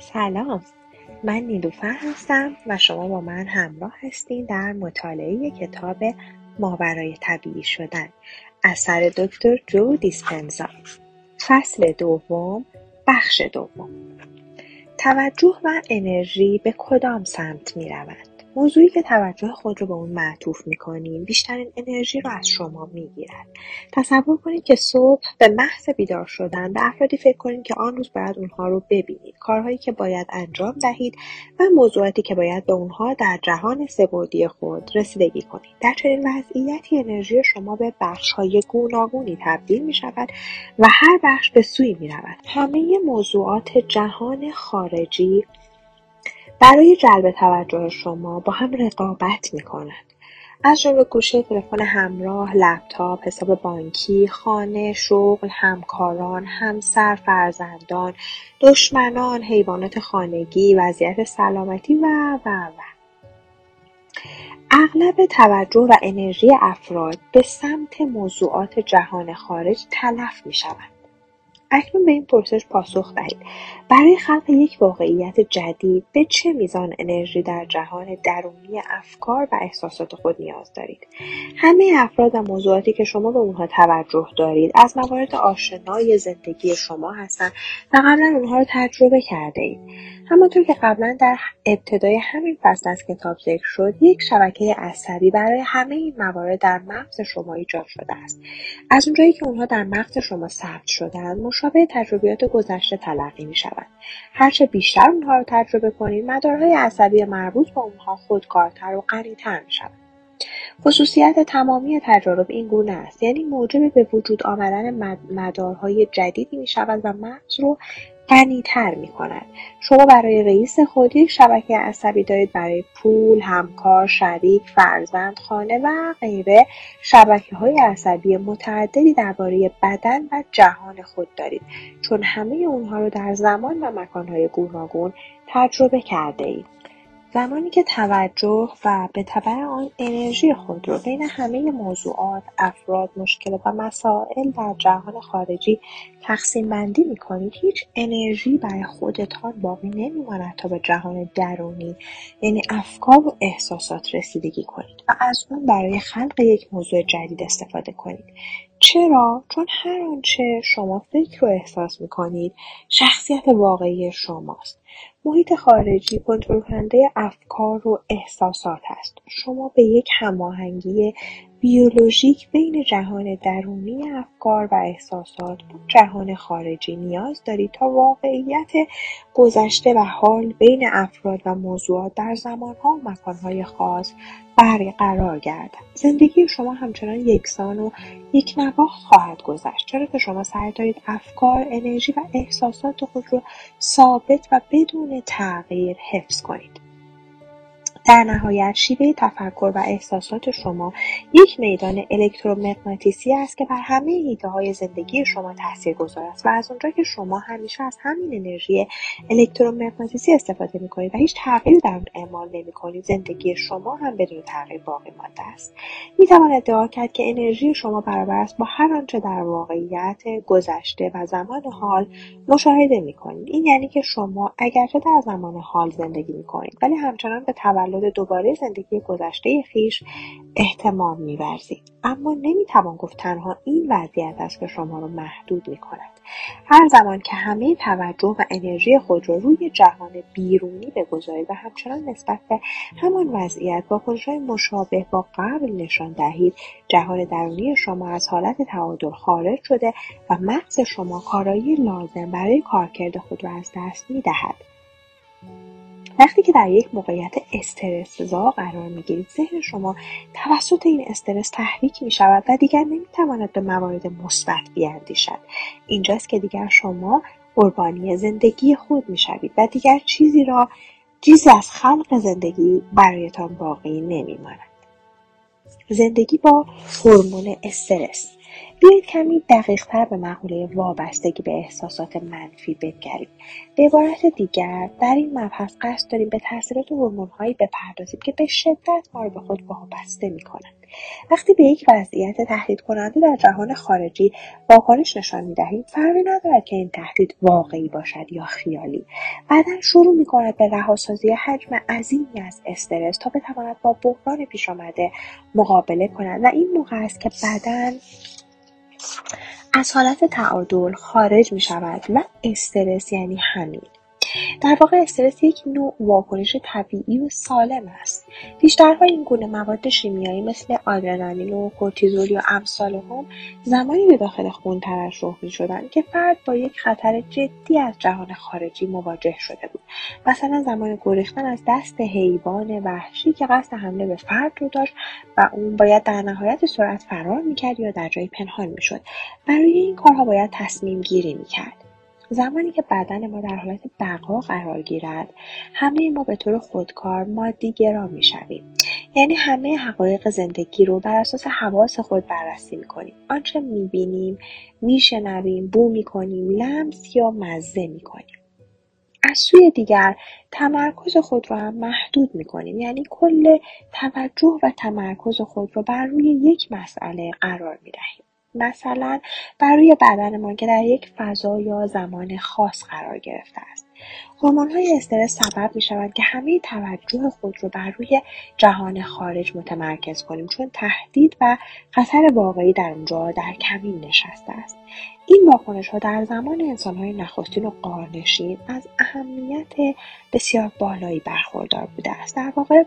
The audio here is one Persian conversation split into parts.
سلام. من نیلوفر هستم و شما با من همراه هستین در مطالعه کتاب ماورای طبیعی شدن اثر دکتر جو دیسپنزا. فصل دوم بخش دوم. توجه و انرژی به کدام سمت می رود؟ موضوعی که توجه خود رو به اون معطوف می‌کنیم بیشترین انرژی رو از شما می‌گیرد. تصور کنید که صبح به محض بیدار شدن به افرادی فکر کنید که آن روز باید اونها رو ببینید. کارهایی که باید انجام دهید و موضوعاتی که باید به اونها در جهان سبودی خود رسیدگی کنید. در چنین وضعیتی انرژی شما به بخشهای گوناگونی تبدیل می شود و هر بخش به سوی می رود همه موضوعات جهان خارجی برای جلب توجه شما با هم رقابت می‌کنند از جمله گوشه تلفن همراه لپتاپ حساب بانکی خانه شغل همکاران همسر فرزندان دشمنان حیوانات خانگی وضعیت سلامتی و و و اغلب توجه و انرژی افراد به سمت موضوعات جهان خارج تلف می شود. اکنون به این پرسش پاسخ دهید. برای خلق یک واقعیت جدید به چه میزان انرژی در جهان درونی افکار و احساسات خود نیاز دارید؟ همه افراد و موضوعاتی که شما به اونها توجه دارید از موارد آشنای زندگی شما هستند و قبلا اونها رو تجربه کرده اید. همانطور که قبلا در ابتدای همین فصل از کتاب ذکر شد یک شبکه عصبی برای همه این موارد در مغز شما ایجاد شده است. از اونجایی که اونها در مغز شما ثبت شدن مشابه تجربیات گذشته تلقی می شود هرچه بیشتر اونها رو تجربه کنید مدارهای عصبی مربوط به اونها خودکارتر و غنیتر می شود خصوصیت تمامی تجارب این گونه است. یعنی موجب به وجود آمدن مدارهای جدیدی می شود و مغز رو غنیتر می کند. شما برای رئیس خود یک شبکه عصبی دارید برای پول، همکار، شریک، فرزند، خانه و غیره شبکه های عصبی متعددی درباره بدن و جهان خود دارید چون همه اونها رو در زمان و مکانهای گوناگون تجربه کرده اید. زمانی که توجه و به تبع آن انرژی خود رو بین همه موضوعات، افراد، مشکلات و مسائل در جهان خارجی تقسیم بندی می کنید هیچ انرژی برای خودتان باقی نمیماند تا به جهان درونی یعنی افکار و احساسات رسیدگی کنید و از اون برای خلق یک موضوع جدید استفاده کنید. چرا؟ چون هر آنچه شما فکر و احساس می کنید شخصیت واقعی شماست محیط خارجی کنترل کننده افکار و احساسات است شما به یک هماهنگی بیولوژیک بین جهان درونی افکار و احساسات با جهان خارجی نیاز دارید تا واقعیت گذشته و حال بین افراد و موضوعات در زمانها و مکانهای خاص برقرار گردد. زندگی شما همچنان یکسان و یک نگاه خواهد گذشت. چرا که شما سعی دارید افکار انرژی و احساسات خود را ثابت و بدون تغییر حفظ کنید؟ در نهایت شیوه تفکر و احساسات شما یک میدان الکترومغناطیسی است که بر همه های زندگی شما گذار است و از اونجا که شما همیشه از همین انرژی الکترومغناطیسی استفاده می‌کنید و هیچ تغییری در اون اعمال نمی‌کنید زندگی شما هم بدون تغییر باقی مانده است. می‌توان ادعا کرد که انرژی شما برابر است با هر آنچه در واقعیت گذشته و زمان حال مشاهده می‌کنید. این یعنی که شما اگرچه در زمان حال زندگی می‌کنید ولی همچنان به تولد دوباره زندگی گذشته خویش احتمام میورزید اما نمی‌توان گفت تنها این وضعیت است که شما را محدود می‌کند. هر زمان که همه توجه و انرژی خود را روی جهان بیرونی بگذارید و همچنان نسبت به همان وضعیت با کنشهای مشابه با قبل نشان دهید جهان درونی شما از حالت تعادل خارج شده و مغز شما کارایی لازم برای کارکرد خود را از دست می‌دهد. وقتی که در یک موقعیت استرسزا قرار می‌گیرید ذهن شما توسط این استرس تحریک می شود و دیگر نمی‌تواند به موارد مثبت بیاندیشد. اینجاست که دیگر شما قربانی زندگی خود می‌شوید و دیگر چیزی را چیزی از خلق زندگی برایتان باقی نمیماند. زندگی با هورمون استرس. بیایید کمی دقیقتر به مقوله وابستگی به احساسات منفی بنگریم به عبارت دیگر در این مبحث قصد داریم به تاثیرات هورمونهایی بپردازیم که به شدت ما رو به خود وابسته می‌کنند. وقتی به یک وضعیت تهدید کننده در جهان خارجی واکنش نشان می‌دهیم فرقی ندارد که این تهدید واقعی باشد یا خیالی. بدن شروع می‌کند به رهاسازی حجم عظیمی از استرس تا بتواند با بحران پیش آمده مقابله کند و این موقع است که بدن از حالت تعادل خارج می شود و استرس یعنی همین در واقع استرس یک نوع واکنش طبیعی و سالم است. بیشترها این گونه مواد شیمیایی مثل آدرنالین و کورتیزول یا امثال هم زمانی به داخل خون ترشح می شدند که فرد با یک خطر جدی از جهان خارجی مواجه شده بود. مثلا زمان گریختن از دست حیوان وحشی که قصد حمله به فرد رو داشت و اون باید در نهایت سرعت فرار می‌کرد یا در جایی پنهان می‌شد. برای این کارها باید تصمیم گیری می‌کرد. زمانی که بدن ما در حالت بقا قرار گیرد همه ما به طور خودکار مادی گرا می‌شویم. یعنی همه حقایق زندگی رو بر اساس حواس خود بررسی می‌کنیم. آنچه می‌بینیم میشنویم بو می‌کنیم لمس یا مزه می‌کنیم. از سوی دیگر تمرکز خود را هم محدود می‌کنیم. یعنی کل توجه و تمرکز خود را بر روی یک مسئله قرار می‌دهیم. مثلا برای بدنمان که در یک فضا یا زمان خاص قرار گرفته است. های استرس سبب می شوند که همه توجه خود رو بر روی جهان خارج متمرکز کنیم چون تهدید و خطر واقعی در اونجا در کمین نشسته است. این واکنش ها در زمان انسان های نخستین و قارنشین از اهمیت بسیار بالایی برخوردار بوده است. در واقع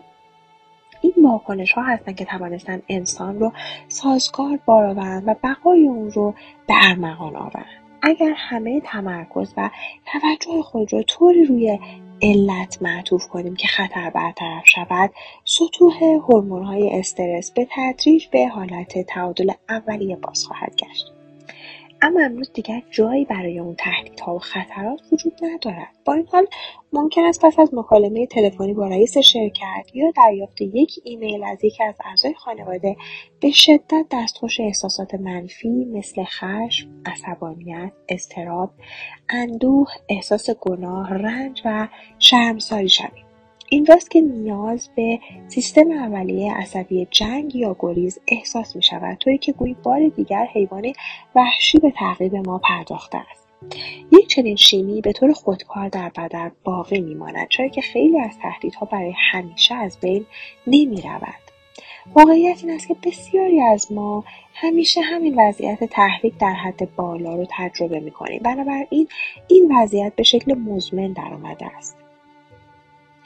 این واکنش ها هستند که توانستند انسان رو سازگار بارآورند و بقای اون رو به ارمغان آورند. اگر همه تمرکز و توجه خود رو طوری روی علت معطوف کنیم که خطر برطرف شود سطوح های استرس به تدریج به حالت تعادل اولیه باز خواهد گشت. اما امروز دیگر جایی برای اون تهدیدها و خطرات وجود ندارد. با این حال ممکن است پس از مکالمه تلفنی با رئیس شرکت یا دریافت یک ایمیل از یکی از اعضای خانواده به شدت دستخوش احساسات منفی مثل خشم عصبانیت اضطراب اندوه احساس گناه رنج و شرمساری شویم. اینجاست که نیاز به سیستم اولیه عصبی جنگ یا گریز احساس می شود طوری که گویی بار دیگر حیوان وحشی به تعقیب ما پرداخته است. یک چنین شیمی به طور خودکار در بدن باقی میماند چرا که خیلی از تهدیدها برای همیشه از بین نمی رود. واقعیت این است که بسیاری از ما همیشه همین وضعیت تحریک در حد بالا رو تجربه می کنیم بنابراین این وضعیت به شکل مزمن در آمده است.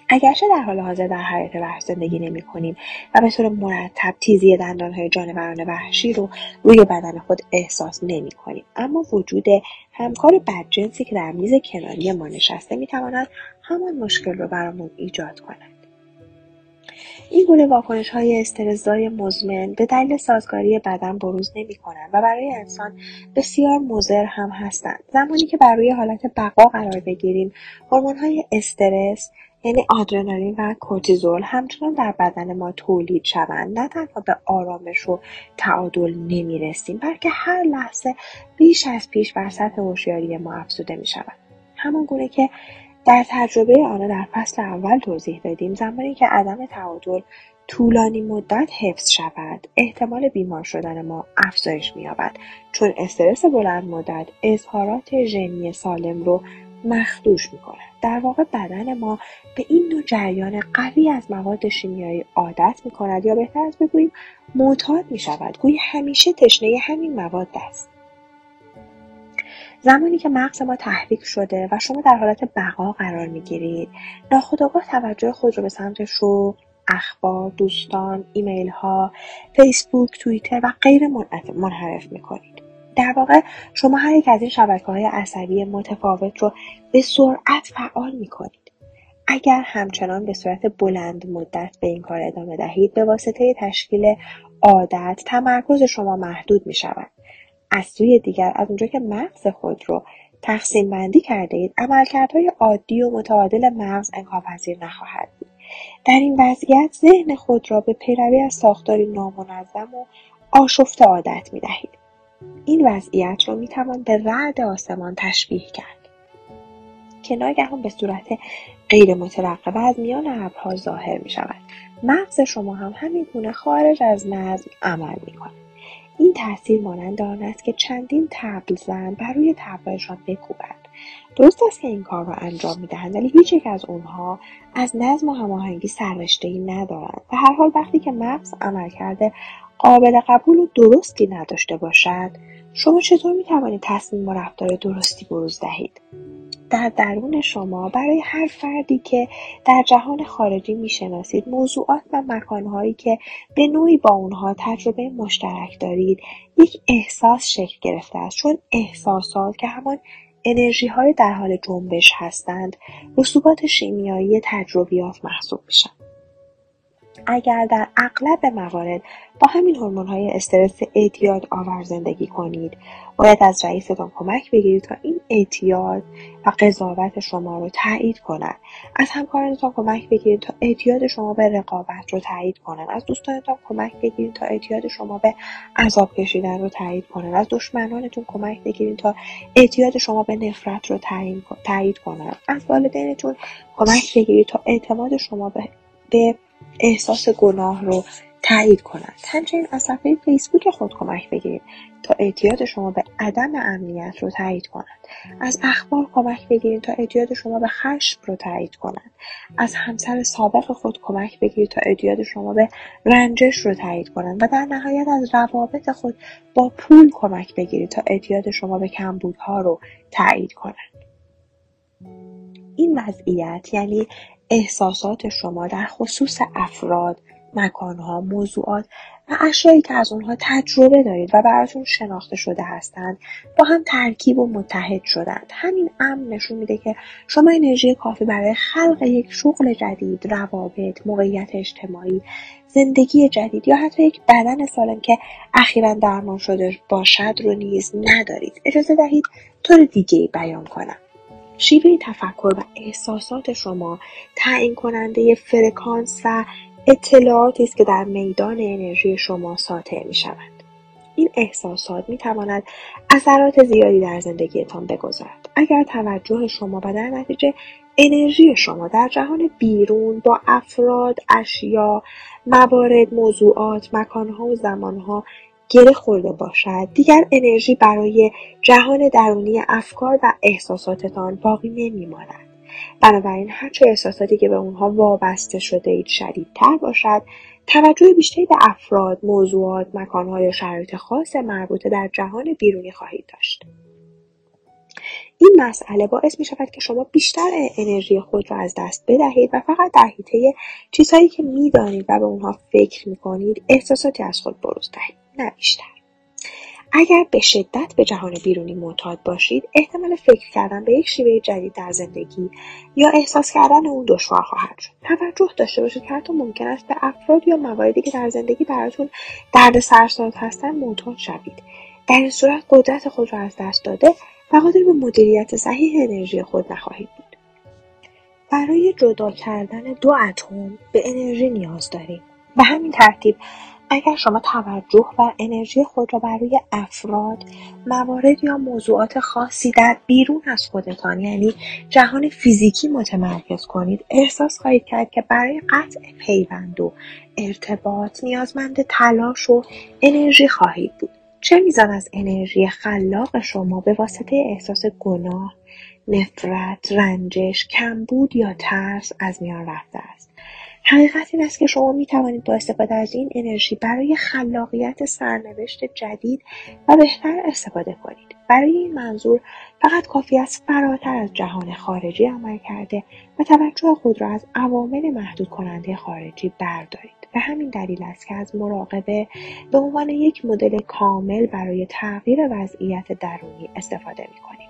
اگرچه در حال حاضر در حیات وحش زندگی نمی کنیم و به طور مرتب تیزی دندانهای جانوران وحشی رو روی بدن خود احساس نمی کنیم. اما وجود همکار بدجنسی که در میز کناری ما نشسته می تواند همان مشکل رو برامون ایجاد کند. این گونه واکنش های استرزای مزمن به دلیل سازگاری بدن بروز نمی کنند و برای انسان بسیار مضر هم هستند. زمانی که بر روی حالت بقا قرار بگیریم هورمون های استرس یعنی آدرنالین و کورتیزول همچنان در بدن ما تولید شوند. نه تنها به آرامش و تعادل نمی‌رسیم بلکه هر لحظه بیش از پیش بر سطح هوشیاری ما افزوده می شود همان گونه که در تجربه آنها در فصل اول توضیح دادیم زمانی که عدم تعادل طولانی مدت حفظ شود احتمال بیمار شدن ما افزایش مییابد. چون استرس بلند مدت اظهارات ژنی سالم رو مخدوش می‌کنه. در واقع بدن ما به این نوع جریان قوی از مواد شیمیایی عادت می‌کند یا بهتر از بگوییم معتاد می‌شود. گویی همیشه تشنه همین مواد است. زمانی که مغز ما تحریک شده و شما در حالت بقا قرار می‌گیرید ناخودآگاه توجه خود رو به سمت شغل اخبار دوستان ایمیل ها فیسبوک توییتر و غیر منحرف می‌کنید. در واقع شما هر یک از این شبکه های عصبی متفاوت رو به سرعت فعال می کنید. اگر همچنان به صورت بلند مدت به این کار ادامه دهید به واسطه تشکیل عادت تمرکز شما محدود می شود. از سوی دیگر از اونجا که مغز خود رو تقسیم بندی کرده اید عملکردهای عادی و متعادل مغز انکارپذیر نخواهد بود در این وضعیت ذهن خود را به پیروی از ساختاری نامنظم و آشفته عادت می دهید. این وضعیت رو می‌توان به رعد آسمان تشبیه کرد که ناگهان به صورت غیر مترقبه از میان ابرها ظاهر می شود. مغز شما هم همین گونه خارج از نظم عمل می کند. این تاثیر مانند آن است که چندین تبل زن بر روی تبلشان بکوبند درست است که این کار را انجام می‌دهند ولی هیچ یک از اونها از نظم و هماهنگی ای ندارند و هر حال وقتی که مغز عمل کرده قابل قبول و درستی نداشته باشد شما چطور می توانید تصمیم و رفتار درستی بروز دهید؟ در درون شما برای هر فردی که در جهان خارجی می‌شناسید موضوعات و مکانهایی که به نوعی با اونها تجربه مشترک دارید یک احساس شکل گرفته است. چون احساسات که همان انرژی های در حال جنبش هستند رسوبات شیمیایی تجربیات محسوب میشن. اگر در اغلب موارد با همین های استرس اعتیاد آور زندگی کنید باید از رئیستان کمک بگیرید تا این اعتیاد و قضاوت شما رو تایید کنند از همکارانتان کمک بگیرید تا اعتیاد شما به رقابت رو تایید کنند از دوستانتان کمک بگیرید تا اعتیاد شما به عذاب کشیدن رو تایید کنند از دشمنانتون کمک بگیرید تا اعتیاد شما به نفرت رو تایید کنند از والدینتون کمک بگیرید تا اعتماد شما به احساس گناه رو تایید کنند همچنین از صفحه فیسبوک خود کمک بگیرید تا اعتیاد شما به عدم امنیت رو تایید کنند از اخبار کمک بگیرید تا اعتیاد شما به خشم رو تایید کنند از همسر سابق خود کمک بگیرید تا اعتیاد شما به رنجش رو تایید کنند و در نهایت از روابط خود با پول کمک بگیرید تا اعتیاد شما به کمبودها رو تایید کنند این وضعیت یعنی احساسات شما در خصوص افراد، مکانها، موضوعات و اشیایی که از اونها تجربه دارید و براتون شناخته شده هستند با هم ترکیب و متحد شدند. همین امن نشون میده که شما انرژی کافی برای خلق یک شغل جدید روابط موقعیت اجتماعی زندگی جدید یا حتی یک بدن سالم که اخیرا درمان شده باشد رو نیز ندارید. اجازه دهید طور دیگه بیان کنم. شیوه تفکر و احساسات شما تعیین کننده فرکانس و اطلاعاتی است که در میدان انرژی شما ساطع می شود. این احساسات می تواند اثرات زیادی در زندگیتان بگذارد. اگر توجه شما و در نتیجه انرژی شما در جهان بیرون با افراد، اشیا، موارد، موضوعات، مکانها و زمانها گره خورده باشد. دیگر انرژی برای جهان درونی افکار و احساساتتان باقی نمیماند. بنابراین هرچه احساساتی که به اونها وابسته شده اید شدیدتر باشد. توجه بیشتری به افراد موضوعات مکانها یا شرایط خاص مربوطه در جهان بیرونی خواهید داشت. این مسئله باعث می شود که شما بیشتر انرژی خود را از دست بدهید و فقط در حیطه چیزهایی که می‌دانید و به اونها فکر می کنید احساساتی از خود بروز دهید. نه بیشتر. اگر به شدت به جهان بیرونی معتاد باشید احتمال فکر کردن به یک شیوه جدید در زندگی یا احساس کردن اون دشوار خواهد شد. توجه داشته باشید که حتی ممکن است به افراد یا مواردی که در زندگی براتون درد سرساز هستن معتاد شوید. در این صورت قدرت خود را از دست داده و قادر به مدیریت صحیح انرژی خود نخواهید بود. برای جدا کردن دو اتم به انرژی نیاز داریم. به همین ترتیب اگر شما توجه و انرژی خود را بر روی افراد، موارد یا موضوعات خاصی در بیرون از خودتان یعنی جهان فیزیکی متمرکز کنید احساس خواهید کرد که برای قطع پیوند و ارتباط نیازمند تلاش و انرژی خواهید بود. چه میزان از انرژی خلاق شما به واسطه احساس گناه نفرت رنجش کمبود یا ترس از میان رفته است؟ حقیقت این است که شما می توانید با استفاده از این انرژی برای خلاقیت سرنوشت جدید و بهتر استفاده کنید. برای این منظور فقط کافی است فراتر از جهان خارجی عمل کرده و توجه خود را از عوامل محدود کننده خارجی بردارید. به همین دلیل است که از مراقبه به عنوان یک مدل کامل برای تغییر وضعیت درونی استفاده می کنید.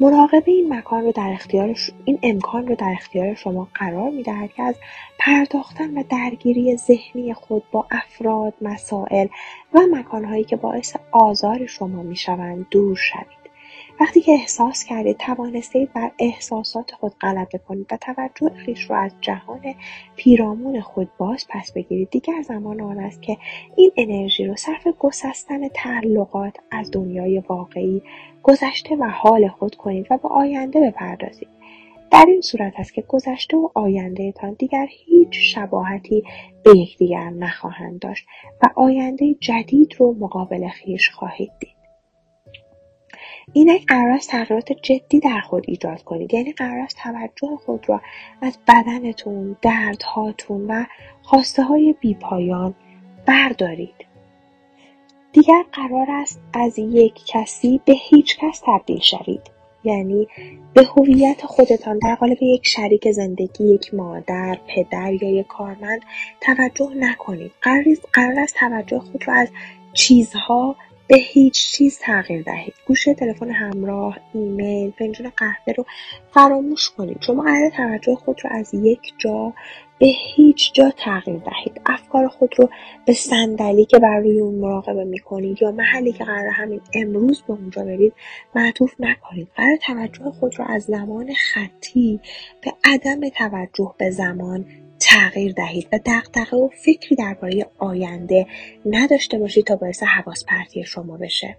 مراقبه این مکان رو در اختیار این امکان رو در اختیار شما قرار می‌دهد که از پرداختن و درگیری ذهنی خود با افراد مسائل و مکانهایی که باعث آزار شما می‌شوند دور شوید. وقتی که احساس کردید توانستید بر احساسات خود غلبه کنید و توجه خیش رو از جهان پیرامون خود باز پس بگیرید دیگر زمان آن است که این انرژی رو صرف گسستن تعلقات از دنیای واقعی گذشته و حال خود کنید و به آینده بپردازید. در این صورت است که گذشته و آیندهتان دیگر هیچ شباهتی به یکدیگر نخواهند داشت و آینده جدید رو مقابل خیش خواهید دید. اینک قرار است تغییرات جدی در خود ایجاد کنید. یعنی قرار است توجه خود را از بدنتون دردهاتون و خواسته های بیپایان بردارید. دیگر قرار است از یک کسی به هیچ کس تبدیل شوید. یعنی به هویت خودتان در قالب یک شریک زندگی یک مادر پدر یا یک کارمند توجه نکنید. قرار است توجه خود را از چیزها به هیچ چیز تغییر دهید. گوشه تلفن همراه ایمیل فنجان قهوه رو فراموش کنید. شما قرار توجه خود رو از یک جا به هیچ جا تغییر دهید. افکار خود رو به صندلی که بر روی اون مراقبه می‌کنید یا محلی که قرار همین امروز به اونجا برید معطوف نکنید. قرار توجه خود رو از زمان خطی به عدم توجه به زمان تغییر دهید و دغدغه و فکری درباره آینده نداشته باشید تا باعث حواس پرتی شما بشه.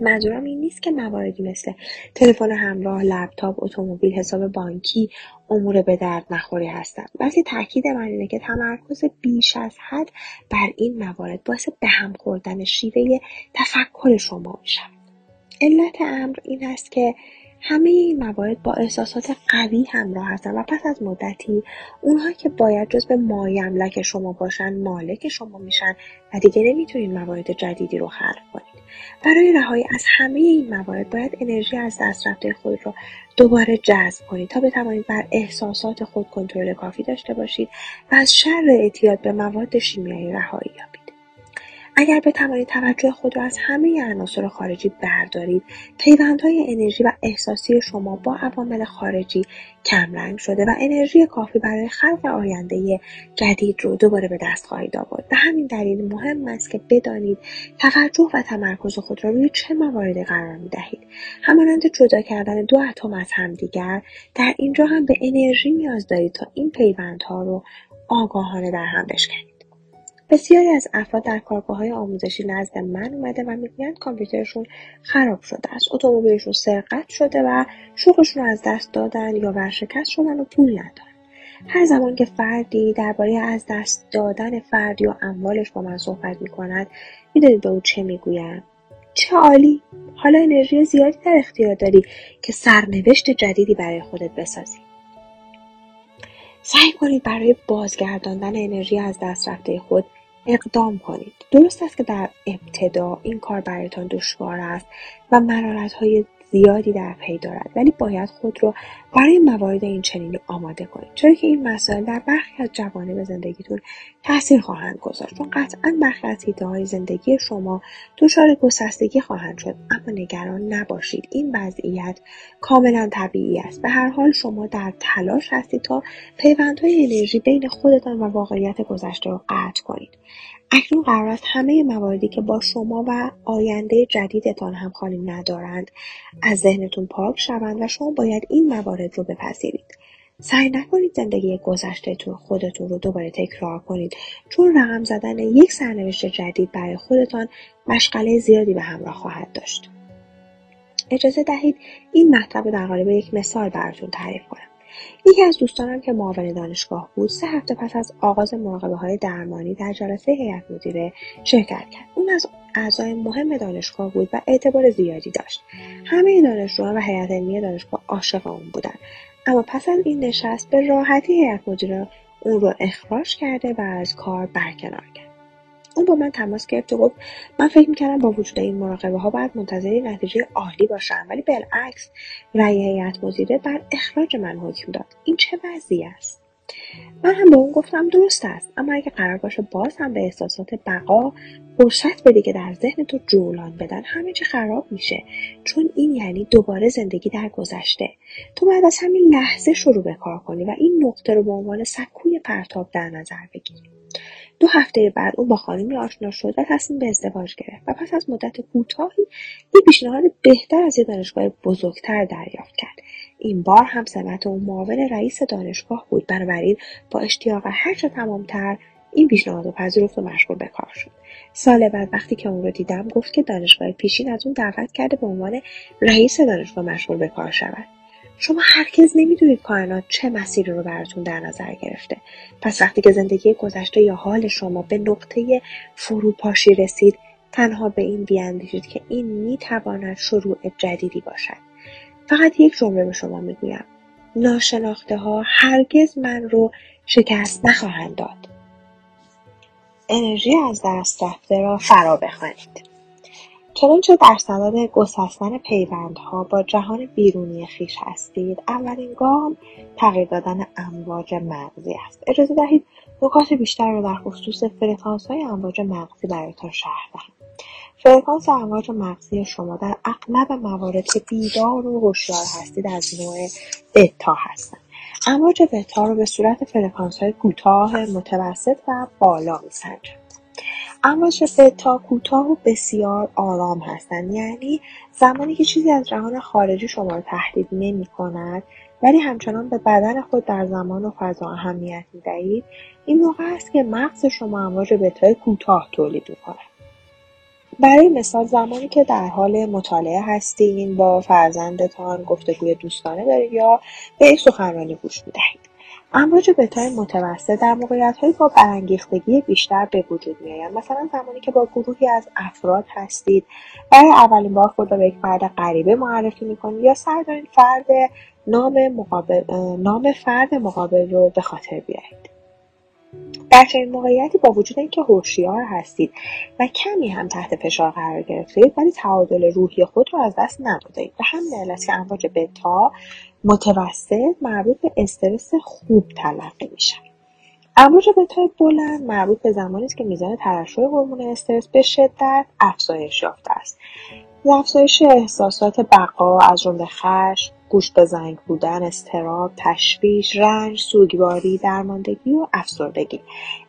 منظورم این نیست که مواردی مثل تلفن همراه لپتاپ اتومبیل حساب بانکی امور به درد نخوری هستند. بلکه تاکید من اینه که تمرکز بیش از حد بر این موارد باعث به هم خوردن شیوه تفکر شما می‌شود. علت امر این است که همه این موارد با احساسات قوی همراه هستند و پس از مدتی اونها که باید جز به مایملک شما باشن مالک شما میشن و دیگه نمی‌تونین موارد جدیدی رو خلق کنید برای رهایی از همه این موارد باید انرژی از دست رفته خود را دوباره جذب کنید تا بتوانید بر احساسات خود کنترل کافی داشته باشید و از شر اعتیاد به مواد شیمیایی رهایی یابید. اگر بتوانید توجه خود را از همه عناصر خارجی بردارید پیوندهای انرژی و احساسی شما با عوامل خارجی کمرنگ شده و انرژی کافی برای خلق آینده جدید رو دوباره به دست خواهید آورد. به همین دلیل مهم است که بدانید توجه و تمرکز خود را روی چه مواردی قرار می دهید. همانند جدا کردن دو اتم از همدیگر در اینجا هم به انرژی نیاز دارید تا این پیوندها رو آگاهانه در هم بشکنید. بسیاری از افراد در های آموزشی نزد من اومده و می‌گویند کامپیوترشون خراب شده است. اتومبیلشون سرقت شده و شوقشون رو از دست دادن یا ورشکست شدن و پول ندارن. هر زمان که فردی درباره از دست دادن فردی یا اموالش با من صحبت می‌کند می‌دانید به او چه می‌گویم؟ چه عالی! حالا انرژی زیادی در اختیار داری که سرنوشت جدیدی برای خودت بسازی. سعی کنید برای بازگرداندن انرژی از دست رفته خود اقدام کنید. درست است که در ابتدا این کار برایتان دشوار است و های زیادی در پی دارد ولی باید خود را برای موارد این چنینی آماده کنید. چرا که این مسائل در برخی از جوانب زندگیتون تاثیر خواهند گذاشت چون قطعا برخی از های زندگی شما دچار گسستگی خواهند شد. اما نگران نباشید. این وضعیت کاملا طبیعی است. به هر حال شما در تلاش هستید تا پیوندهای انرژی بین خودتان و واقعیت گذشته را قطع کنید. اکنون قرار است همه مواردی که با شما و آینده جدیدتان همخوانی ندارند از ذهنتون پاک شوند و شما باید این موارد رو بپذیرید. سعی نکنید زندگی گذشتهتون خودتون رو دوباره تکرار کنید. چون رقم زدن یک سرنوشت جدید برای خودتان مشغله زیادی به همراه خواهد داشت. اجازه دهید این مطلب رو در قالب یک مثال براتون تعریف کنم. یکی از دوستانم که معاون دانشگاه بود سه هفته پس از آغاز مراقبه های درمانی در جلسه هیئت مدیره شرکت کرد. اون از اعضای مهم دانشگاه بود و اعتبار زیادی داشت. همه دانشجویان و هیئت علمی دانشگاه عاشق اون بودند. اما پس از این نشست به راحتی هیئت مدیره اون رو اخراج کرده و از کار برکنار کرد. اون با من تماس گرفت و گفت من فکر می‌کردم با وجود این مراقبه ها باید منتظر نتیجه عالی باشم ولی بالعکس رأی هیئت مدیره بر اخراج من حکم داد. این چه وضعی است؟ من هم به اون گفتم درست است. اما اگه قرار باشه باز هم به احساسات بقا فرصت بدی که در ذهن تو جولان بدن همه چی خراب میشه. چون این یعنی دوباره زندگی در گذشته. تو باید از همین لحظه شروع به کار کنی و این نقطه رو به عنوان سکوی پرتاب در نظر بگیری. دو هفته بعد اون با خانمی آشنا شد و تصمیم به ازدواج گرفت و پس از مدت کوتاهی یه پیشنهاد بهتر از یه دانشگاه بزرگتر دریافت کرد. این بار هم سمت اون معاون رئیس دانشگاه بود. بنابراین با اشتیاق هرچه تمامتر این پیشنهاد رو پذیرفت و مشغول به کار شد. سال بعد وقتی که اون رو دیدم گفت که دانشگاه پیشین از اون دعوت کرده به عنوان رئیس دانشگاه مشغول به کار شود. شما هرگز نمی‌دونید کائنات چه مسیری رو براتون در نظر گرفته. پس وقتی که زندگی گذشته یا حال شما به نقطه فروپاشی رسید تنها به این بیاندیشید که این می‌تواند شروع جدیدی باشد. فقط یک جمله به شما می‌گویم. ناشناخته ها هرگز من رو شکست نخواهند داد. انرژی از دست رفته را فرا بخوانید. چنانچه در صدد گسستن پیوندها با جهان بیرونی خویش هستید اولین گام تغییر دادن امواج مغزی است. اجازه دهید نکات بیشتری را در خصوص فرکانس های امواج مغزی برایتان شرح دهم. فرکانس امواج مغزی شما در اغلب موارد که بیدار و هوشیار هستید از نوع بتا هستند. امواج بتا رو به صورت فرکانس های کوتاه متوسط و بالا میسنجند. امواج بتا کوتاه و بسیار آرام هستند یعنی زمانی که چیزی از جهان خارجی شما رو تهدید نمی کند ولی همچنان به بدن خود در زمان و فضا اهمیت می دهید این موقع است که مغز شما امواج بتای کوتاه تولید. برای مثال زمانی که در حال مطالعه هستین با فرزندتان گفتگوی دوستانه دارید یا به سخنرانی گوش می‌دهید امواج بتای متوسط در موقعیتهایی با برانگیختگی بیشتر به وجود میآیند مثلا زمانی که با گروهی از افراد هستید برای اولین بار خود را به یک فرد غریبه معرفی می‌کنید یا سعی دارید فرد نام, مقابل، نام فرد مقابل رو به خاطر بیارید؟ در چنین موقعیتی با وجود اینکه هوشیار هستید و کمی هم تحت فشار قرار گرفتید ولی تعادل روحی خود را از دست ندادید به همین علت که امواج بتا متوسط مربوط به استرس خوب تلقی میشن امواج بتای بلند مربوط به زمانی است که میزان ترشح هورمون استرس به شدت افزایش یافته است. افزایش احساسات بقا از جمله خشم گوش به زنگ بودن استراب تشویش رنج سوگواری درماندگی و افسردگی.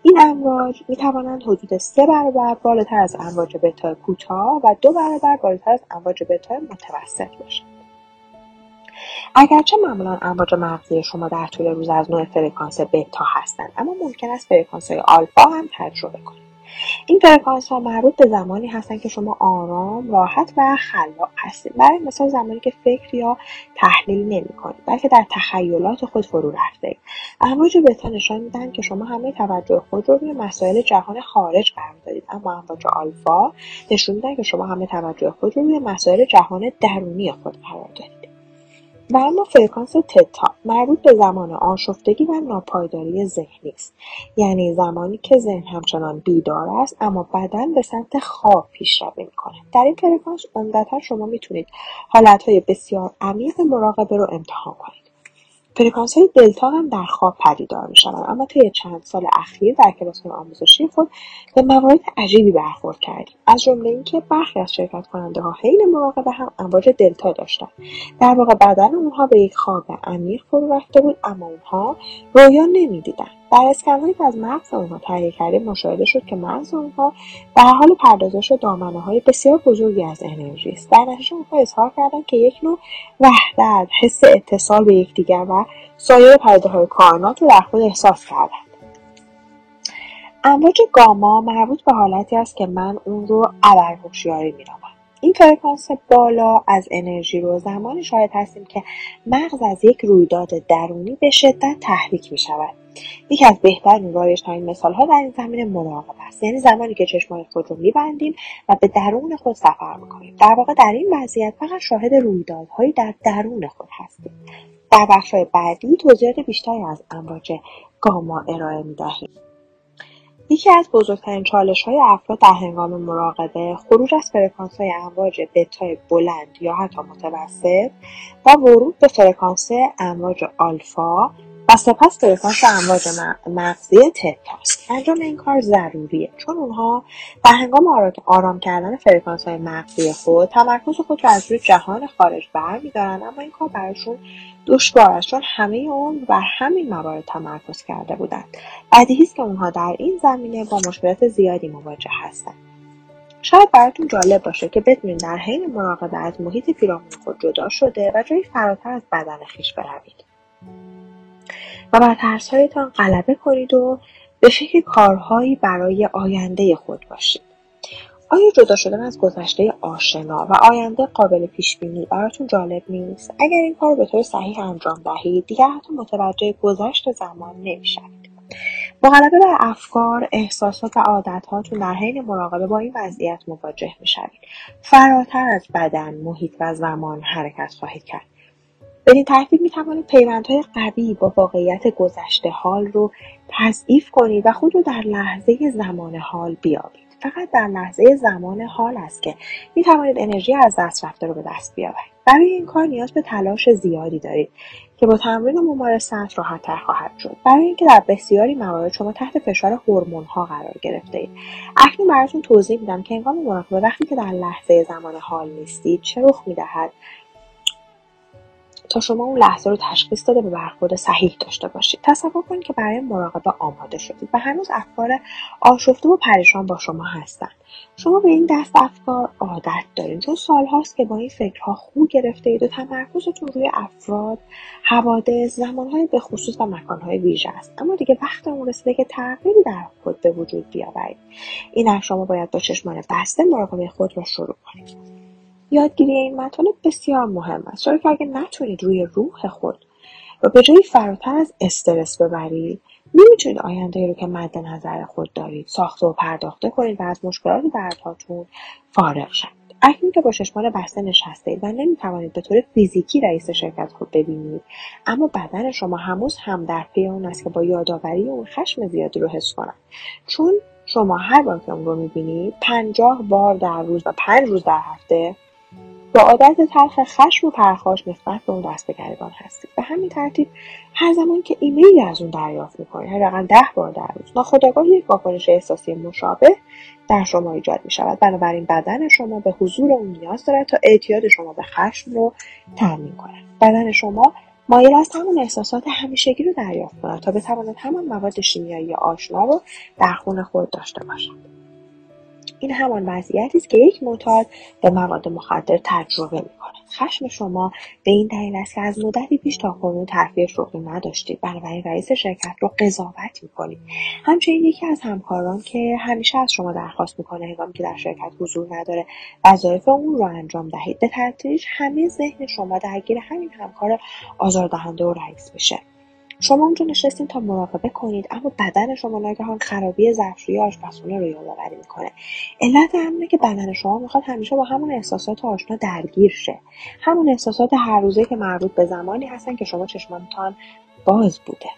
این امواج می توانند حدود سه برابر بالاتر از امواج بتا کوتاه و دو برابر بالاتر از امواج بتا متوسط باشند. اگرچه معمولا امواج مغزی شما در طول روز از نوع فرکانس بتا هستند اما ممکن است فرکانس های آلفا هم تجربه کنید. این فرکانس ها مربوط به زمانی هستند که شما آرام راحت و خلاق هستید. برای مثال زمانی که فکر یا تحلیل نمی کنید بلکه در تخیلات خود فرو رفته اید. امواج بتا نشان می‌دهند که شما همه توجه خود رو روی مسائل جهان خارج قرار دادید. اما امواج آلفا نشون میدن که شما همه توجه خود رو روی مسائل جهان درونی خود قرار دادید و اما فرکانس تتا مربوط به زمان آشفتگی و ناپایداری ذهنی است یعنی زمانی که ذهن همچنان بیدار است اما بدن به سمت خواب پیشروی می‌کنه. در این فرکانس عمدتا شما می‌تونید حالتهای بسیار عمیق مراقبه رو امتحان کنید. فرکانس های دلتا هم در خواب پدیدار می شوند اما طی چند سال اخیر در کلاس های آموزشی خود به موارد عجیبی برخورد کردیم. از جمله اینکه برخی از شرکت کننده ها حین مراقبه هم امواج دلتا داشتند. در واقع بدن اونها به یک خواب عمیق فرو رفته بود اما اونها رویا نمی‌دیدند. در اسکنهایی که از مغز اونها تهیه کردیم مشاهده شد که مغز اونها در حال پردازش دامنه های بسیار بزرگی از انرژی است. در نتیجه اونها اظهار کردند که یک نوع وحدت حس اتصال به یکدیگر و سایر پدیده های کائنات رو در خود احساس کردند. امواج گاما مربوط به حالتی است که من اون رو ابرهوشیاری مینامم این فرکانس بالا از انرژی رو زمانی شاید هستیم که مغز از یک رویداد درونی به شدت تحریک می شود. یکی از بهترین رایجترین مثالها در این زمینه مراقبه است. یعنی زمانی که چشمهای خود رو میبندیم و به درون خود سفر می‌کنیم در واقع در این وضعیت فقط شاهد رویدادهایی در درون خود هستیم. در بخشهای بعدی توضیحات بیشتری از امواج گاما ارائه می‌دهیم یکی از بزرگترین های افراد در هنگام مراقبه خروج از های امواج بتای بلند یا حتی متوسط و ورود به فرکانس امواج آلفا و سپس فرکانس امواج مغزی تتاست انجام این کار ضروریه. چون اونها در هنگام آرام کردن فرکانس های مغزی خود تمرکز خود را از روی جهان خارج برمیدارن اما این کار براشون دشوار است. چون همه اون بر همین موارد تمرکز کرده بودند. بدیهی است که اونها در این زمینه با مشکلات زیادی مواجه هستند. شاید براتون جالب باشه که بدونید در حین مراقبه از محیط پیرامون خود جدا شده و جایی فراتر از بدن خیش بروید. و بر ترسهایتان غلبه کنید و به فکر کارهایی برای آینده خود باشید. آیا جدا شدن از گذشته آشنا و آینده قابل پیش بینی براتون جالب نیست؟ اگر این کار به طور صحیح انجام دهید دیگر حتی متوجه گذشت زمان نمی‌شوید. با غلبه بر افکار احساسات و عادتهاتون در حین مراقبه با این وضعیت مواجه می‌شوید. فراتر از بدن محیط و زمان حرکت خواهید کرد. بدین ترتیب می توانید پیوندهای قوی با واقعیت گذشته حال رو تضعیف کنید و خود رو در لحظه زمان حال بیابید. فقط در لحظه زمان حال است که می توانید انرژی از دست رفته رو به دست بیاورید. برای این کار نیاز به تلاش زیادی دارید که با تمرین و ممارست راحتتر خواهد شد. برای اینکه در بسیاری موارد شما تحت فشار ها قرار گرفته اید. اکنون براتون توضیح میدم که هنگام مراقبه وقتی که در لحظه زمان حال نیستید چه رخ می‌دهد تا شما اون لحظه رو تشخیص داده به برخورد صحیح داشته باشید. تصور کنید که برای مراقبه آماده شدید و هنوز افکار آشفته و پریشان با شما هستند شما به این دست افکار عادت دارید چون سالهاست که با این فکرها خو گرفته اید و تمرکزتون روی افراد حوادث زمانهای به خصوص و مکانهای ویژه است. اما دیگه وقت اون رسیده که تغییری در خود به وجود بیاورید. این شما باید با چشمان بسته مراقبه خود را شروع کنید. یادگیری این مطالب بسیار مهم است چرا که اگه نتونید روی روح خود و به جایی فراتر از استرس ببرید نمی‌تونید آینده رو که مد نظر خود دارید ساخته و پرداخته کنید و از مشکلات دردهاتون فارغ شوید. اکنون که با چشمان بسته نشسته و نمی‌توانید به طور فیزیکی رئیس شرکت خود ببینید اما بدن شما هنوز هم در پی اون است که با یادآوری اون خشم زیادی رو حس کنند چون شما هر بار که اون رو می‌بینید پنجاه بار در روز و پنج روز در هفته با عادت تلخ خشم و پرخاش نسبت به اون دست به گریبان هستید. به همین ترتیب هر زمان که ایمیلی از اون دریافت می‌کنید حداقل ده بار در روز ناخودآگاه یک واکنش احساسی مشابه در شما ایجاد می شود بنابراین بدن شما به حضور اون نیاز دارد تا اعتیاد شما به خشم رو تامین کند. بدن شما مایل است همون احساسات همیشگی رو دریافت کند تا بتواند همان مواد شیمیایی آشنا رو در خون خود داشته باشد. این همان وضعیتی است که یک معتاد به مواد مخدر تجربه می‌کنه خشم شما به این دلیل است که از مدتی پیش تا کنون ترفیع شغلی نداشتید. بنابراین رئیس شرکت رو قضاوت می‌کنید. همچنین یکی از همکاران که همیشه از شما درخواست می‌کنه هنگامی که در شرکت حضور نداره وظایف اون رو انجام دهید. به تدریج همه ذهن شما درگیر همین همکار آزاردهنده و رئیس بشه شما اونجا نشستین تا مراقبه کنید اما بدن شما ناگهان خرابی ظرفشویی آشپزخونه رو یادآوری می‌کنه. علت همینه که بدن شما می‌خواد همیشه با همون احساسات آشنا درگیر شه. همون احساسات هر روزه که مربوط به زمانی هستن که شما چشمانتان باز بوده.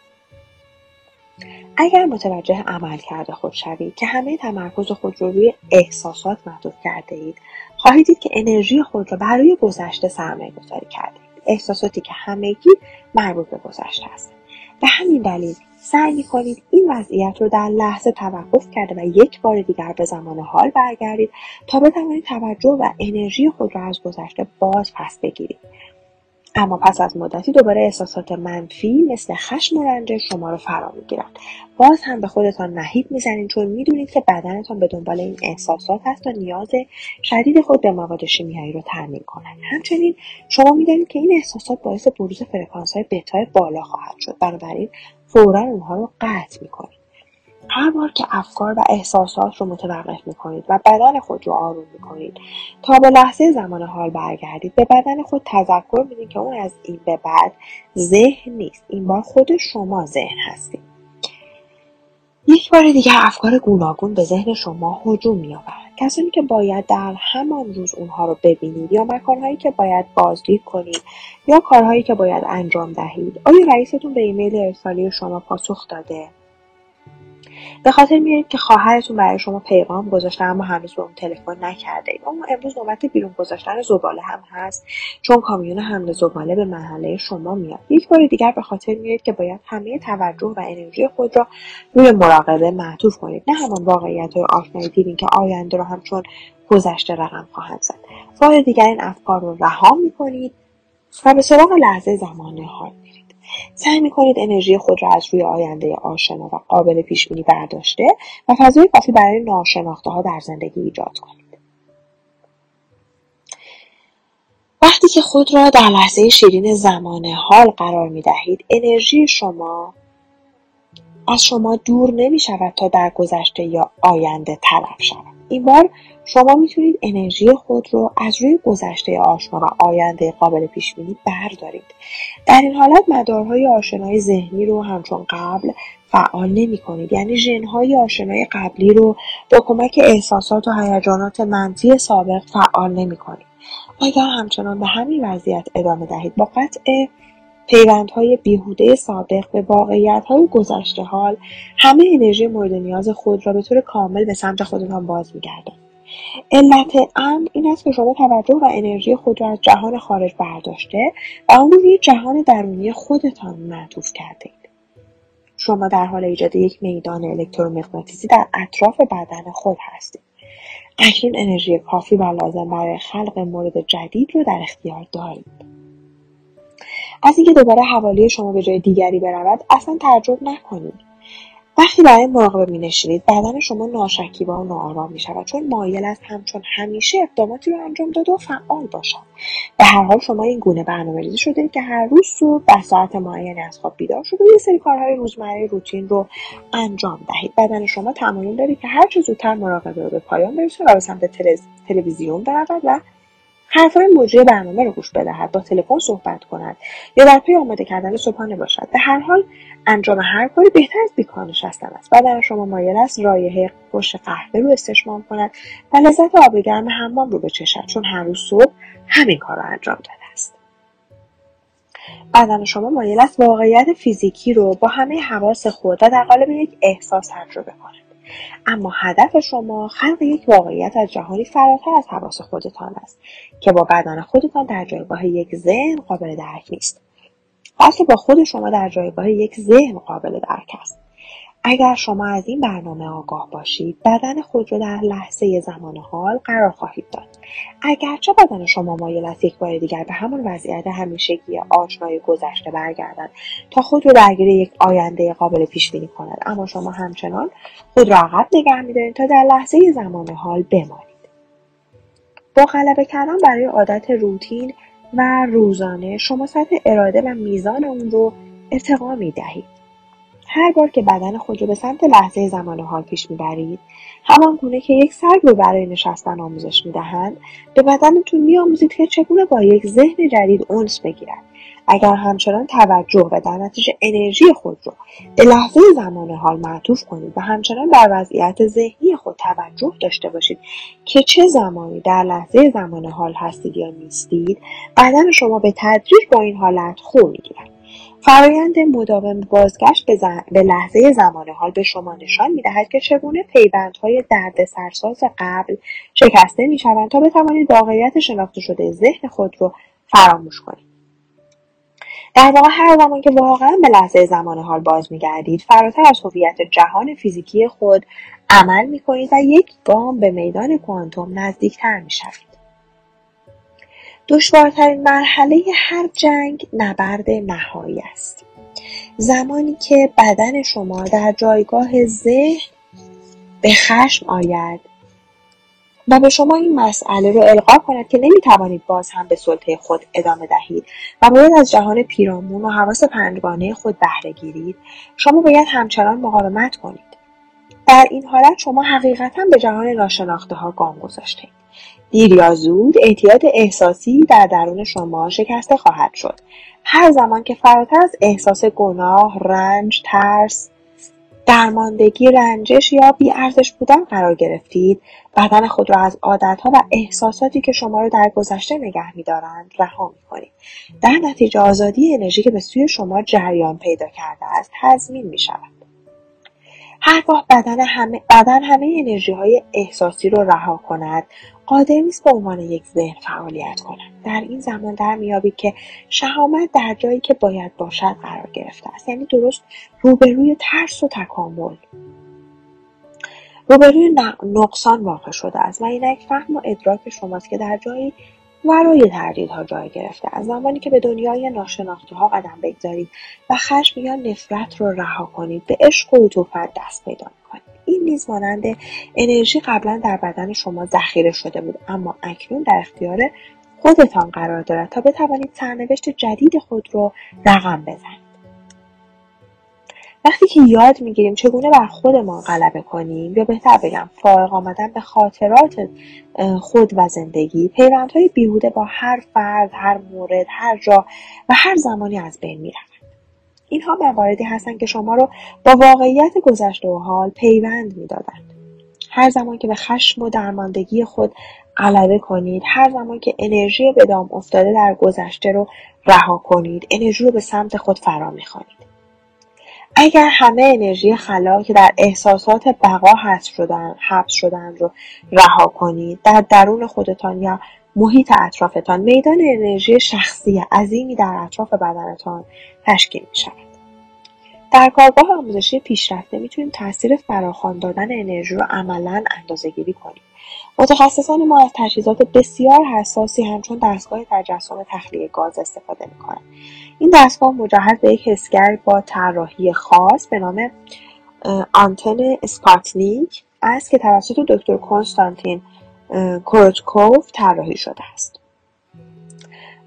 اگر متوجه عمل کرده خود شوید که همه تمرکز خود رو روی احساسات محدود کرده اید خواهید دید که انرژی خود را برای گذشته سرمایه گذاری کرده اید احساساتی که همگی مربوط به گذشته هستند به همین دلیل سعی می کنید این وضعیت رو در لحظه توقف کرده و یک بار دیگر به زمان حال برگردید تا بتوانید توجه و انرژی خود را از گذشته باز پس بگیرید. اما پس از مدتی دوباره احساسات منفی مثل خشم و رنج شما رو فرا می‌گیرند. باز هم به خودتان نهیب می‌زنید چون می‌دونید که بدنتان به دنبال این احساسات هست تا نیاز شدید خود به مواد شیمیایی رو تامین کنند. همچنین شما می‌دانید که این احساسات باعث بروز فرکانس های بتای بالا خواهد شد. بنابراین فورا اونها رو قطع می‌کنید. هر بار که افکار و احساسات رو متوقف می‌کنید و بدن خود رو آروم می‌کنید تا به لحظه زمان حال برگردید به بدن خود تذکر می‌دید که اون از این به بعد ذهن نیست. این بار خود شما ذهن هستید یک بار دیگر افکار گوناگون به ذهن شما هجوم میآورد. کسانی که باید در همان روز اونها رو ببینید یا مکانهایی که باید بازدید کنید یا کارهایی که باید انجام دهید. آیا رئیستون به ایمیل ارسالی شما پاسخ داده؟ به خاطر میارید که خواهرتون برای شما پیغام گذاشته اما هنوز به اون تلفن نکرده اما امروز نوبت بیرون گذاشتن زباله هم هست چون کامیون حمل زباله به محله شما میاد. یک بار دیگر به خاطر میارید که باید همه توجه و انرژی خود را روی مراقبه معطوف کنید. نه همان واقعیت های آشنایی دیدین که آینده رو همچون گذشته رقم خواهند زد. بار دیگر این افکار رو رها می‌کنید و به سراغ لحظه زمان حال. سعی می‌کنید انرژی خود را از روی آینده آشنا و قابل پیشبینی برداشته و فضای کافی برای ناشناخته ها در زندگی ایجاد کنید. وقتی که خود را در لحظه شیرین زمان حال قرار می دهید انرژی شما از شما دور نمی شود تا در گذشته یا آینده تلف شود. این بار شما می‌تونید انرژی خود رو از روی گذشته آشنا و آینده قابل پیش بینی بردارید. در این حالت مدارهای آشنای ذهنی رو همچون قبل فعال نمی کنید یعنی ژنهای آشنای قبلی رو با کمک احساسات و هیجانات منفی سابق فعال نمی کنید اگر همچنان به همین وضعیت ادامه دهید. با قطع پیوندهای بیهوده سابق به واقعیتهای گذشته حال همه انرژی مورد نیاز خود را به طور کامل به سمت خودتان باز میگردانید. علت امر این است که شما توجه و انرژی خود را از جهان خارج برداشته و آن روی جهان درونی خودتان معطوف کرده اید. شما در حال ایجاد یک میدان الکترومغناطیسی در اطراف بدن خود هستید. اکنون انرژی کافی و لازم برای خلق مورد جدید رو در اختیار دارید. از اینکه دوباره حوالی شما به جای دیگری برود اصلا تعجب نکنید وقتی برای مراقبه نشینید بدن شما ناشکیبا و ناآرام شود چون مایل است همچون همیشه اقداماتی رو انجام داده و فعال باشد. به هر حال شما این گونه برنامه ریزی شده که هر روز صبح به ساعت معینی از خواب بیدار شده و یه سری کارهای روزمره روتین رو انجام دهید. بدن شما تمایل داره که هر چه زودتر مراقبه رو به پایان برسونه و به سمت تلویزیون برود و حرفهای مجری برنامه رو گوش بدهد با تلفن صحبت کند. یا در پی آماده کردن صبحانه باشد. به هر حال انجام هر کاری بهتر از بیکار نشستن است. بدن شما مایل است رایحه خوش قهوه رو استشمام کند و لذت آب گرم حمام رو بچشد چون هر روز صبح همین کار رو انجام داده است. بدن شما مایل است واقعیت فیزیکی رو با همه حواس خود و در قالب یک احساس تجربه کند اما هدف شما خلق یک واقعیت از جهانی فراتر از حواس خودتان است که با بدن خودتان در جایگاه یک ذهن قابل درک نیست. بلکه با خود شما در جایگاه یک ذهن قابل درک است. اگر شما از این برنامه آگاه باشید بدن خود را در لحظه زمان حال قرار خواهید داد. اگرچه بدن شما مایل است یک بار دیگر به همان وضعیت همیشگی آشنای گذشته برگردد تا خود را درگیر یک آینده قابل پیش بینی کند. اما شما همچنان خود را عقب نگه میدارید تا در لحظه زمان حال بمانید. با غلبه کردن برای عادت روتین و روزانه شما سطح اراده و میزان اون رو ارتقا می دهید. هر بار که بدن خود را به سمت لحظه زمان حال پیش می‌برید همان گونه که یک سگ رو برای نشستن آموزش می‌دهند به بدنتون میآموزید که چگونه با یک ذهن جدید اونس بگیرد. اگر همچنان توجه و در نتیجه انرژی خود رو به لحظه زمان حال معطوف کنید و همچنان بر وضعیت ذهنی خود توجه داشته باشید که چه زمانی در لحظه زمان حال هستید یا نیستید بدن شما به تدریج با این حالت خو می‌گیرد. فرایند مداوم بازگشت به, به لحظه زمان حال به شما نشان می‌دهد که چگونه پیوندهای درد سرساز قبل شکسته می‌شوند تا بتوانید واقعیت شناخته شده ذهن خود رو فراموش کنید. در واقع هر زمان که واقعا به لحظه زمان حال باز میگردید فراتر از هویت جهان فیزیکی خود عمل می‌کنید و یک گام به میدان کوانتوم نزدیکتر می‌شوید. دشوارترین مرحله هر جنگ نبرد نهایی است. زمانی که بدن شما در جایگاه ذهن به خشم آید و به شما این مسئله رو القا کند که نمی‌توانید باز هم به سلطه خود ادامه دهید و باید از جهان پیرامون و حواس پنجگانه خود بهره گیرید شما باید همچنان مقاومت کنید. در این حالت شما حقیقتا به جهان ناشناخته ها گام گذاشتید دیر یا زود اعتیاد احساسی در درون شما شکسته خواهد شد. هر زمان که فراتر از احساس گناه رنج ترس درماندگی رنجش یا بیارزش بودن قرار گرفتید بدن خود را از عادتها و احساساتی که شما را در گذشته نگه میدارند رها می‌کنید. در نتیجه آزادی انرژی که به سوی شما جریان پیدا کرده است تضمین می شود هرگاه بدن همه بدن همه انرژی های احساسی رو رها کند قادر نیست به عنوان یک ذهن فعالیت کند در این زمان در میابید که شهامت در جایی که باید باشد قرار گرفته است. یعنی درست روبروی ترس و تکامل. روبروی نقصان واقع شده است. و اینک فهم و ادراک شماست که در جایی ورای تردیدها جای گرفته از زمانی که به دنیای ناشناخته ها قدم بگذارید و خشم یا نفرت رو رها کنید به عشق و عطوفت دست پیدا می‌کنید. این نیز مانند انرژی قبلا در بدن شما ذخیره شده بود. اما اکنون در اختیار خودتان قرار دارد تا بتوانید سرنوشت جدید خود رو رقم بزنید. وقتی که یاد می‌گیریم چگونه بر خودمان غلبه کنیم یا بهتر بگم فارغ آمدن به خاطرات خود و زندگی پیوندهای بیهوده با هر فرد هر مورد هر جا و هر زمانی از بین می‌روند اینها مواردی هستند که شما رو با واقعیت گذشته و حال پیوند می‌دادند. هر زمان که به خشم و درماندگی خود غلبه کنید هر زمان که انرژی به دام افتاده در گذشته رو رها کنید انرژی رو به سمت خود فرا می‌خوانید. اگر همه انرژی خلا که در احساسات بقا حبس شدن حبس شدن رو رها کنید در درون خودتان یا محیط اطرافتان میدان انرژی شخصی عظیمی در اطراف بدنتان تشکیل می شود. در کارگاه آموزشی پیشرفته می‌تونیم تاثیر فراخوان دادن انرژی رو عملا اندازه گیری کنیم. متخصصان ما از تجهیزات بسیار حساسی همچون دستگاه تجسم تخلیه گاز استفاده می‌کنند این دستگاه مجهز به یک حسگر با طراحی خاص به نام آنتن اسپاتنیک است که توسط دکتر کنستانتین کوروچکوف طراحی شده است.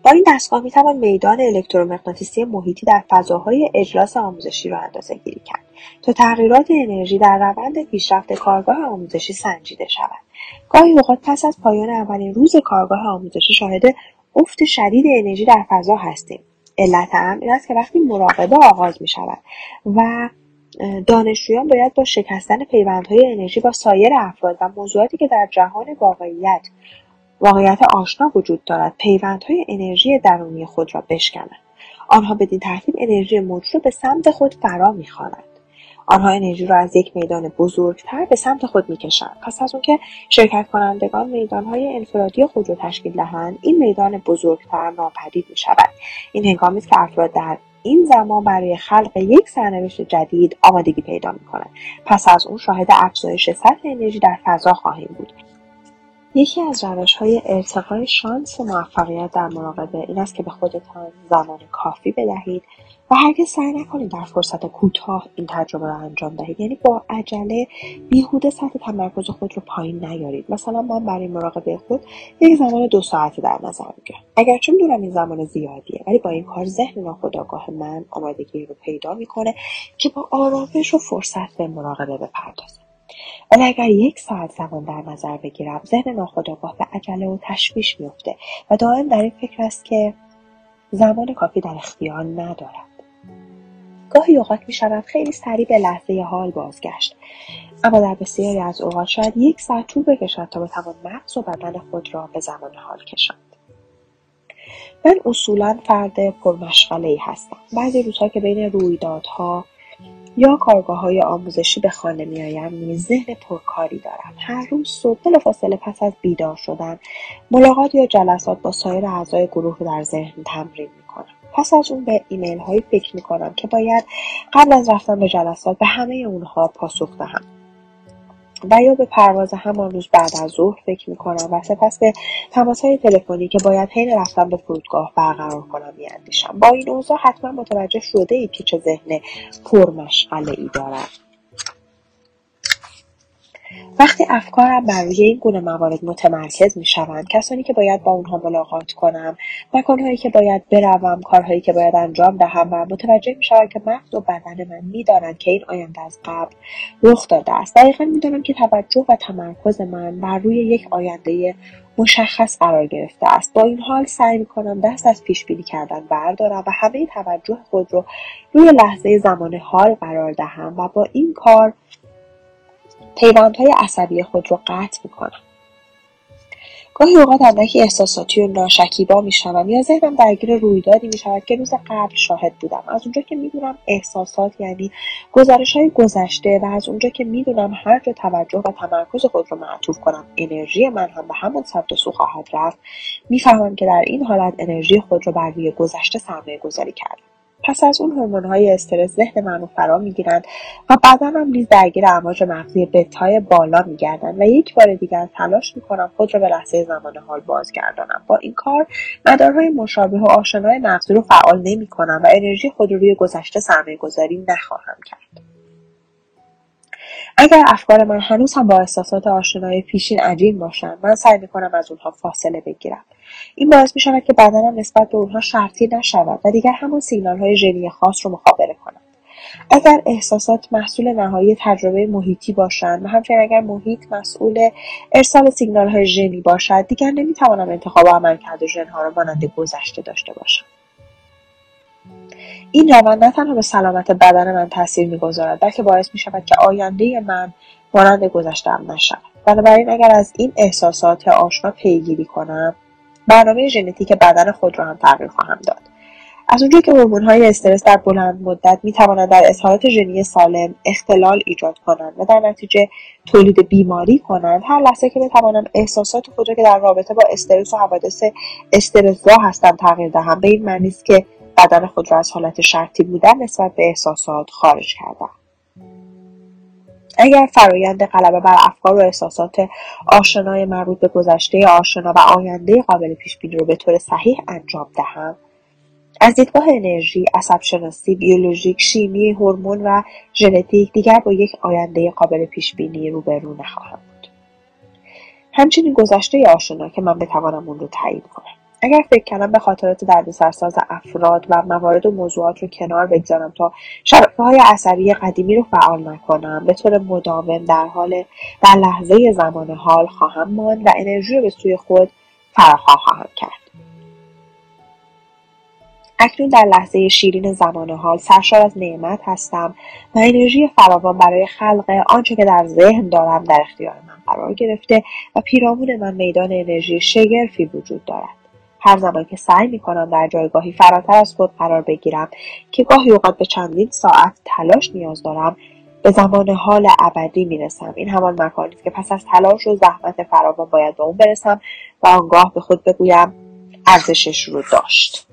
با این دستگاه می‌توان میدان الکترومغناطیسی محیطی در فضاهای اجلاس آموزشی را اندازه گیری کرد تا تغییرات انرژی در روند پیشرفت کارگاه آموزشی سنجیده شود. گاهی اوقات پس از پایان اولین روز کارگاه آموزشی شاهد افت شدید انرژی در فضا هستیم. علت هم این است که وقتی مراقبه آغاز می شود و دانشجویان باید با شکستن پیوندهای انرژی با سایر افراد و موضوعاتی که در جهان واقعیت واقعیت آشنا وجود دارد پیوندهای انرژی درونی خود را بشکنند آنها بدین ترتیب انرژی موجود را به سمت خود فرا می‌خوانند. آنها انرژی را از یک میدان بزرگتر به سمت خود می‌کشند. پس از اون که شرکت کنندگان میدانهای انفرادی خود را تشکیل دهند این میدان بزرگتر ناپدید می شود این هنگامی است که افراد در این زمان برای خلق یک سرنوشت جدید آمادگی پیدا می کنند. پس از اون شاهد افزایش سطح انرژی در فضا خواهیم بود یکی از روش های ارتقای شانس موفقیت در مراقبه این است که به خودتان زمان کافی بدهید و هرگز سعی نکنید در فرصت کوتاه این تجربه را انجام دهید. یعنی با عجله بیهوده سطح تمرکز خود رو پایین نیارید. مثلا من برای مراقبه خود یک زمان دو ساعتی در نظر می‌گیرم. اگرچه می‌دونم این زمان زیادیه ولی با این کار ذهن ناخودآگاه من آمادگی رو پیدا می‌کنه که با آرامش و فرصت به مراقبه بپردازم. ولی اگر یک ساعت زمان در نظر بگیرم ذهن ناخودآگاه به عجله و تشویش میفته و دائم در این فکر است که زمان کافی در اختیار ندارد گاهی اوقات می خیلی سریع به لحظه حال بازگشت. اما در بسیاری از اوقات شاید یک ساعت طول بکشد تا بتوان مغز و بدن خود را به زمان حال کشاند. من اصولا فرد پرمشغله ای هستم. بعضی روزها که بین رویدادها یا کارگاه های آموزشی به خانه میآیم نیز ذهن پرکاری دارم. هر روز صبح بلافاصله پس از بیدار شدن ملاقات یا جلسات با سایر اعضای گروه رو در ذهن تمرین پس از اون به ایمیل هایی فکر می‌کنم که باید قبل از رفتن به جلسات به همه اونها پاسخ دهم. و یا به پرواز همان روز بعد از ظهر فکر می‌کنم و سپس به تماس های تلفنی که باید حین رفتن به فرودگاه برقرار کنم میاندیشم. با این اوضاع حتما متوجه شده اید که چه ذهن پرمشغله ای دارم. وقتی افکارم بر روی این گونه موارد متمرکز می شوند کسانی که باید با اونها ملاقات کنم مکانهایی که باید بروم کارهایی که باید انجام دهم و متوجه می شوند که مغز و بدن من می‌دانند که این آینده از قبل رخ داده است. دقیقا می‌دانم که توجه و تمرکز من بر روی یک آینده مشخص قرار گرفته است. با این حال سعی می کنم دست از پیش بینی کردن بردارم و همه توجه خود رو روی لحظه زمان حال قرار دهم و با این کار پیوندهای عصبی خود را قطع می‌کنم. گاهی اوقات اندکی احساساتی و ناشکیبا می‌شوم. یا ذهنم درگیر رویدادی می‌شود که روز قبل شاهد بودم. از اونجا که می‌دونم احساسات یعنی گزارش های گذشته و از اونجا که می‌دونم هر جا توجه و تمرکز خود رو معطوف کنم انرژی من هم به همون سمت سو خواهد رفت. می‌فهمم که در این حالت انرژی خود رو بر روی گذشته سرمایه گذاری کردم. پس از اون های استرس ذهن من رو فرا می‌گیرند و بدنم نیز درگیر امواج مغزی بتای بالا میگردند و یک بار دیگر تلاش می‌کنم خود را به لحظه زمان حال بازگردانم. با این کار مدارهای مشابه و آشنای مغزی رو فعال نمی‌کنم و انرژی خود رو روی گذشته سرمایه گذاری نخواهم کرد. اگر افکار من هنوز هم با احساسات آشنای پیشین عجین باشند من سعی می‌کنم از اونها فاصله بگیرم. این باعث می شود که بدنم نسبت به اونها شرطی نشود و دیگر همون سیگنال های ژنی خاص رو مخابره کند اگر احساسات محصول نهایی تجربه محیطی باشند و همچنین اگر محیط مسئول ارسال سیگنال های ژنی باشد دیگر نمی‌توانم انتخاب عملکرد ژنها را مانند گذشته داشته باشم. این روند نه تنها به سلامت بدن من تاثیر می‌گذارد بلکه باعث می شود که آینده من مانند گذشتهام نشود. بنابراین اگر از این احساسات آشنا پیگیری کنم برنامه ژنتیک بدن خود را هم تغییر خواهم داد. از اونجایی که های استرس در بلند مدت می توانند در اظهارات ژنی سالم اختلال ایجاد کنند و در نتیجه تولید بیماری کنند هر لحظه که بتوانم احساسات خود را که در رابطه با استرس و حوادث استرسزا هستند تغییر دهم. به این معنی است که بدن خود را از حالت شرطی بودن نسبت به احساسات خارج کردم. اگر فرایند غلبه بر افکار و احساسات آشنای مربوط به گذشته آشنا و آینده قابل پیش بینی رو به طور صحیح انجام دهم از دیدگاه انرژی عصبشناسی بیولوژیک شیمی هورمون و ژنتیک دیگر با یک آینده قابل پیش بینی روبرو نخواهم بود. همچنین گذشته آشنا که من بتوانم اون رو تایید کنم. اگر فکر کردم به خاطرات دردسرساز افراد و موارد و موضوعات رو کنار بگذارم تا شبکه های عصبی قدیمی رو فعال نکنم به طور مداوم در حال در لحظه زمان حال خواهم ماند و انرژی رو به سوی خود فراخواه خواهم کرد. اکنون در لحظه شیرین زمان حال سرشار از نعمت هستم و انرژی فراوان برای خلق آنچه که در ذهن دارم در اختیار من قرار گرفته و پیرامون من میدان انرژی شگرفی وجود دارد. هر زمان که سعی می کنم در جایگاهی فراتر از خود قرار بگیرم که گاهی اوقات به چندین ساعت تلاش نیاز دارم به زمان حال ابدی می‌رسم. این همان مکانی است که پس از تلاش و زحمت فراوان باید به اون برسم و آنگاه به خود بگویم ارزشش رو داشت.